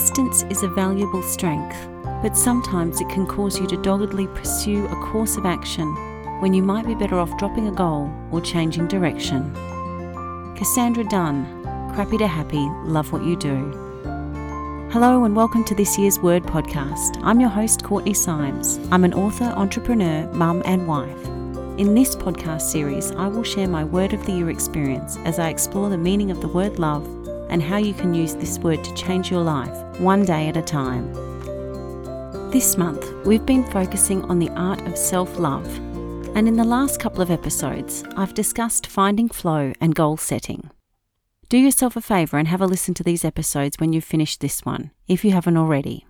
Persistence is a valuable strength, but sometimes it can cause you to doggedly pursue a course of action when you might be better off dropping a goal or changing direction. Cassandra Dunn, Crappy to Happy, Love What You Do. Hello and welcome to this year's Word podcast. I'm your host, Courtney Symes. I'm an author, entrepreneur, mum, and wife. In this podcast series, I will share my Word of the Year experience as I explore the meaning of the word love and how you can use this word to change your life one day at a time. This month, we've been focusing on the art of self love, and in the last couple of episodes, I've discussed finding flow and goal setting. Do yourself a favour and have a listen to these episodes when you've finished this one, if you haven't already.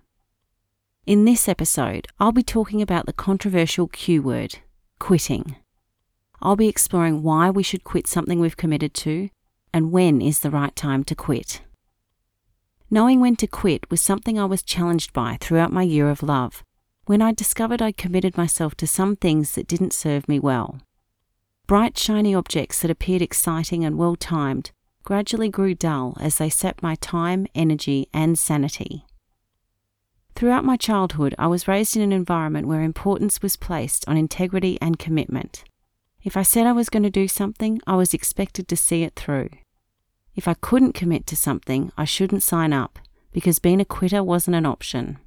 In this episode, I'll be talking about the controversial Q word, quitting. I'll be exploring why we should quit something we've committed to and when is the right time to quit. Knowing when to quit was something I was challenged by throughout my year of love, when I discovered I'd committed myself to some things that didn't serve me well. Bright, shiny objects that appeared exciting and well timed gradually grew dull as they sapped my time, energy, and sanity. Throughout my childhood, I was raised in an environment where importance was placed on integrity and commitment. If I said I was going to do something, I was expected to see it through. If I couldn't commit to something, I shouldn't sign up because being a quitter wasn't an option.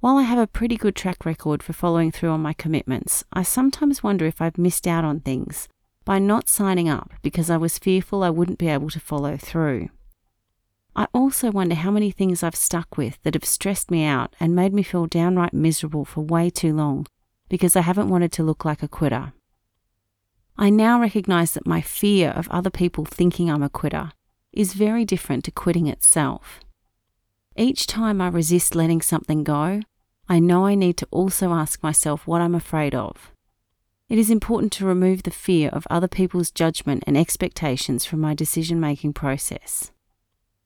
While I have a pretty good track record for following through on my commitments, I sometimes wonder if I've missed out on things by not signing up because I was fearful I wouldn't be able to follow through. I also wonder how many things I've stuck with that have stressed me out and made me feel downright miserable for way too long because I haven't wanted to look like a quitter. I now recognize that my fear of other people thinking I'm a quitter is very different to quitting itself. Each time I resist letting something go, I know I need to also ask myself what I'm afraid of. It is important to remove the fear of other people's judgment and expectations from my decision making process.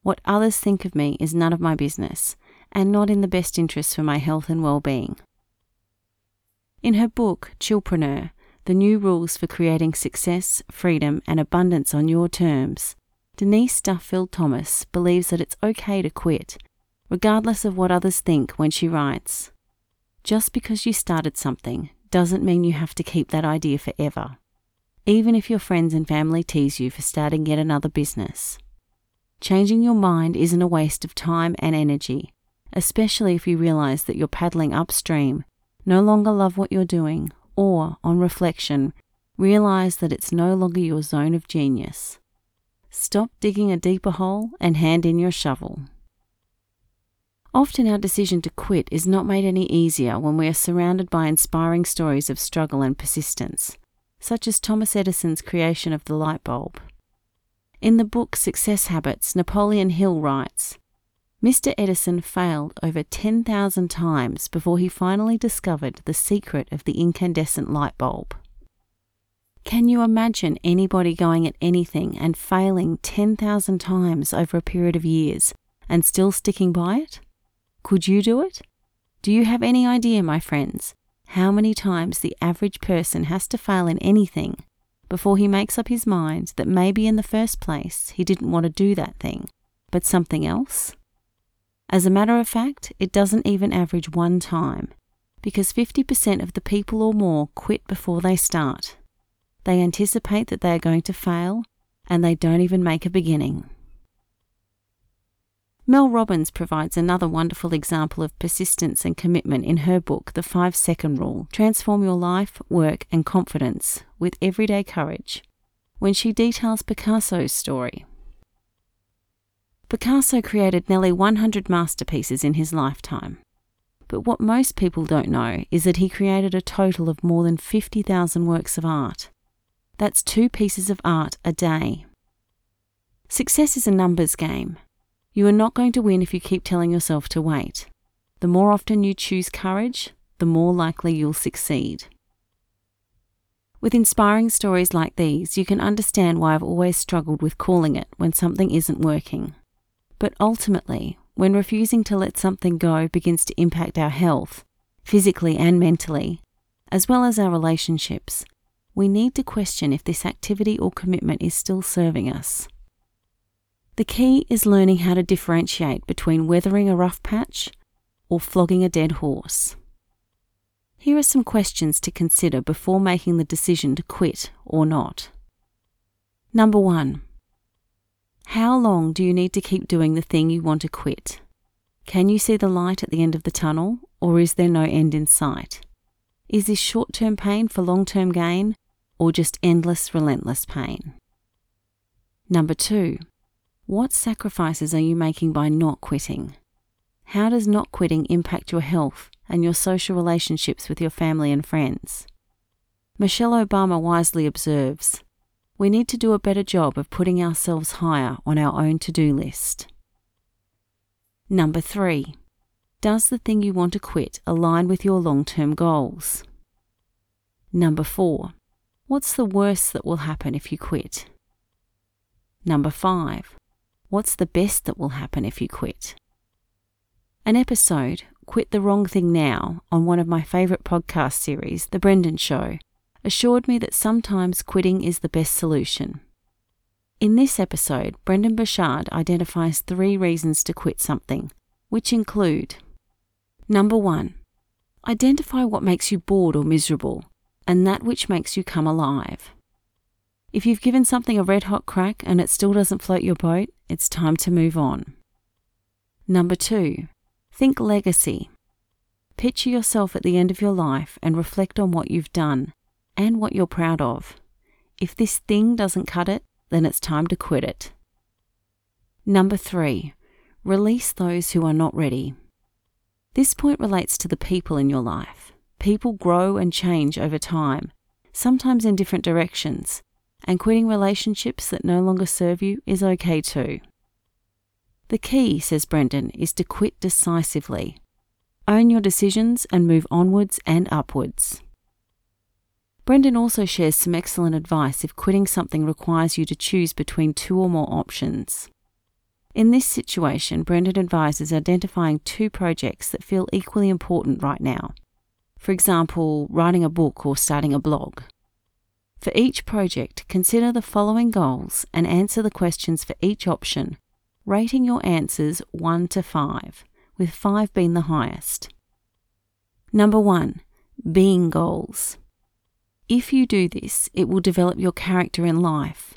What others think of me is none of my business and not in the best interest for my health and well being. In her book, Chillpreneur, the new rules for creating success, freedom, and abundance on your terms, Denise Duffield Thomas believes that it's okay to quit, regardless of what others think when she writes. Just because you started something doesn't mean you have to keep that idea forever, even if your friends and family tease you for starting yet another business. Changing your mind isn't a waste of time and energy, especially if you realize that you're paddling upstream, no longer love what you're doing, or, on reflection, realize that it's no longer your zone of genius. Stop digging a deeper hole and hand in your shovel. Often our decision to quit is not made any easier when we are surrounded by inspiring stories of struggle and persistence, such as Thomas Edison's creation of the light bulb. In the book Success Habits, Napoleon Hill writes Mr. Edison failed over 10,000 times before he finally discovered the secret of the incandescent light bulb. Can you imagine anybody going at anything and failing 10,000 times over a period of years and still sticking by it? Could you do it? Do you have any idea, my friends, how many times the average person has to fail in anything before he makes up his mind that maybe in the first place he didn't want to do that thing, but something else? As a matter of fact, it doesn't even average one time, because 50% of the people or more quit before they start. They anticipate that they are going to fail, and they don't even make a beginning. Mel Robbins provides another wonderful example of persistence and commitment in her book, The Five Second Rule Transform Your Life, Work, and Confidence with Everyday Courage, when she details Picasso's story. Picasso created nearly 100 masterpieces in his lifetime. But what most people don't know is that he created a total of more than 50,000 works of art. That's two pieces of art a day. Success is a numbers game. You are not going to win if you keep telling yourself to wait. The more often you choose courage, the more likely you'll succeed. With inspiring stories like these, you can understand why I've always struggled with calling it when something isn't working. But ultimately, when refusing to let something go begins to impact our health, physically and mentally, as well as our relationships, we need to question if this activity or commitment is still serving us. The key is learning how to differentiate between weathering a rough patch or flogging a dead horse. Here are some questions to consider before making the decision to quit or not. Number one, how long do you need to keep doing the thing you want to quit? Can you see the light at the end of the tunnel, or is there no end in sight? Is this short term pain for long term gain, or just endless, relentless pain? Number two, what sacrifices are you making by not quitting? How does not quitting impact your health and your social relationships with your family and friends? Michelle Obama wisely observes we need to do a better job of putting ourselves higher on our own to do list. Number three, does the thing you want to quit align with your long term goals? Number four, what's the worst that will happen if you quit? Number five, what's the best that will happen if you quit? An episode, Quit the Wrong Thing Now, on one of my favourite podcast series, The Brendon Show, assured me that sometimes quitting is the best solution. In this episode, Brendon Burchard identifies three reasons to quit something, which include Number one, identify what makes you bored or miserable, and that which makes you come alive. If you've given something a red hot crack and it still doesn't float your boat, it's time to move on. Number two, think legacy. Picture yourself at the end of your life and reflect on what you've done and what you're proud of. If this thing doesn't cut it, then it's time to quit it. Number three, release those who are not ready. This point relates to the people in your life. People grow and change over time, sometimes in different directions, and quitting relationships that no longer serve you is okay too. The key, says Brendon, is to quit decisively. Own your decisions and move onwards and upwards. Brendon also shares some excellent advice if quitting something requires you to choose between two or more options. In this situation, Brendon advises identifying two projects that feel equally important right now. For example, writing a book or starting a blog. For each project, consider the following goals and answer the questions for each option, rating your answers 1 to 5, with 5 being the highest. Number 1. Being goals. If you do this, it will develop your character in life.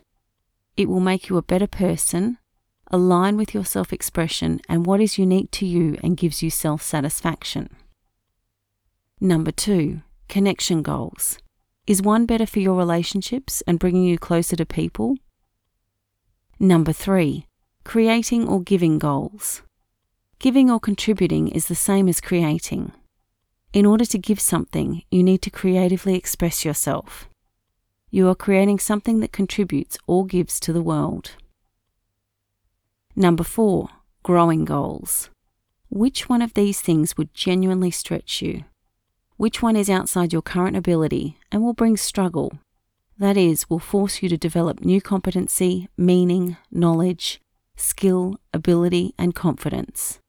It will make you a better person, align with your self expression and what is unique to you and gives you self satisfaction. Number two, connection goals. Is one better for your relationships and bringing you closer to people? Number three, creating or giving goals. Giving or contributing is the same as creating. In order to give something, you need to creatively express yourself. You are creating something that contributes or gives to the world. Number four, growing goals. Which one of these things would genuinely stretch you? Which one is outside your current ability and will bring struggle? That is, will force you to develop new competency, meaning, knowledge, skill, ability, and confidence.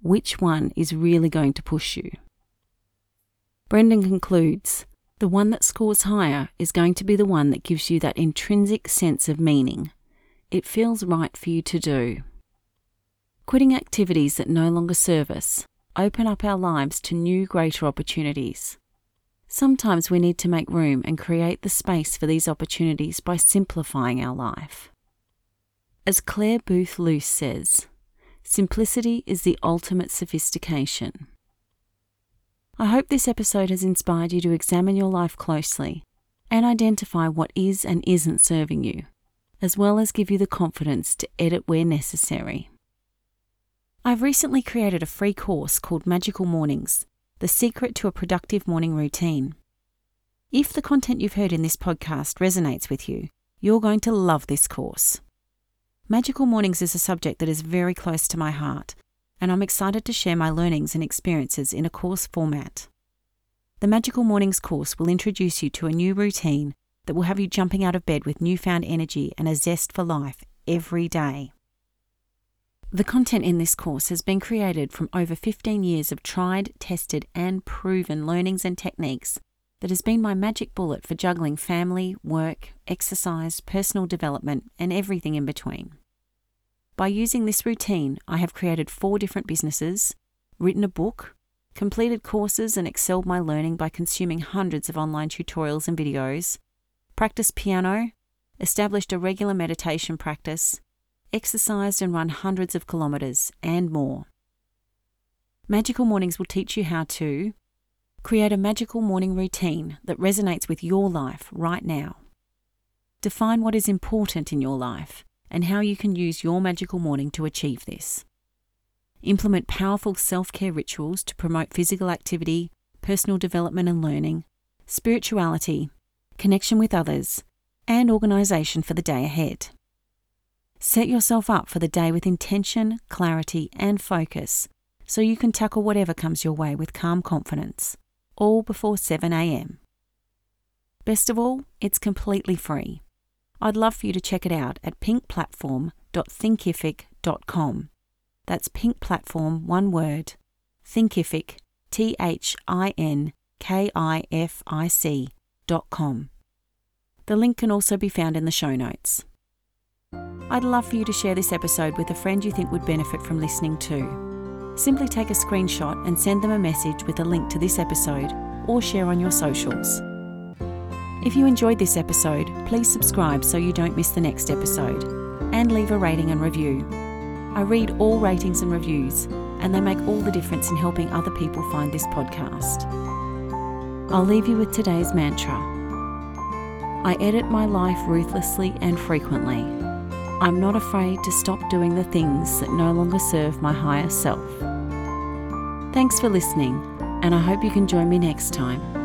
Which one is really going to push you? Brendon concludes the one that scores higher is going to be the one that gives you that intrinsic sense of meaning. It feels right for you to do. Quitting activities that no longer serve us open up our lives to new, greater opportunities. Sometimes we need to make room and create the space for these opportunities by simplifying our life. As Clare Boothe Luce says, simplicity is the ultimate sophistication. I hope this episode has inspired you to examine your life closely and identify what is and isn't serving you, as well as give you the confidence to edit where necessary. I've recently created a free course called Magical Mornings The Secret to a Productive Morning Routine. If the content you've heard in this podcast resonates with you, you're going to love this course. Magical Mornings is a subject that is very close to my heart and I'm excited to share my learnings and experiences in a course format. The Magical Mornings course will introduce you to a new routine that will have you jumping out of bed with newfound energy and a zest for life every day. The content in this course has been created from over 15 years of tried, tested, and proven learnings and techniques that has been my magic bullet for juggling family, work, exercise, personal development, and everything in between. By using this routine, I have created four different businesses, written a book, completed courses and excelled my learning by consuming hundreds of online tutorials and videos, practiced piano, established a regular meditation practice, exercised and run hundreds of kilometres, and more. Magical Mornings will teach you how to create a magical morning routine that resonates with your life right now. Define what is important in your life and how you can use your magical morning to achieve this. Implement powerful self care rituals to promote physical activity, personal development and learning, spirituality, connection with others, and organisation for the day ahead. Set yourself up for the day with intention, clarity, and focus so you can tackle whatever comes your way with calm confidence, all before 7am. Best of all, it's completely free. I'd love for you to check it out at pinkplatform.thinkific.com. That's Pink Platform, one word, Thinkific, T H I N K I F I C dot com. The link can also be found in the show notes. I'd love for you to share this episode with a friend you think would benefit from listening too. Simply take a screenshot and send them a message with a link to this episode or share on your socials. If you enjoyed this episode, please subscribe so you don't miss the next episode and leave a rating and review. I read all ratings and reviews, and they make all the difference in helping other people find this podcast. I'll leave you with today's mantra I edit my life ruthlessly and frequently. I'm not afraid to stop doing the things that no longer serve my higher self. Thanks for listening, and I hope you can join me next time.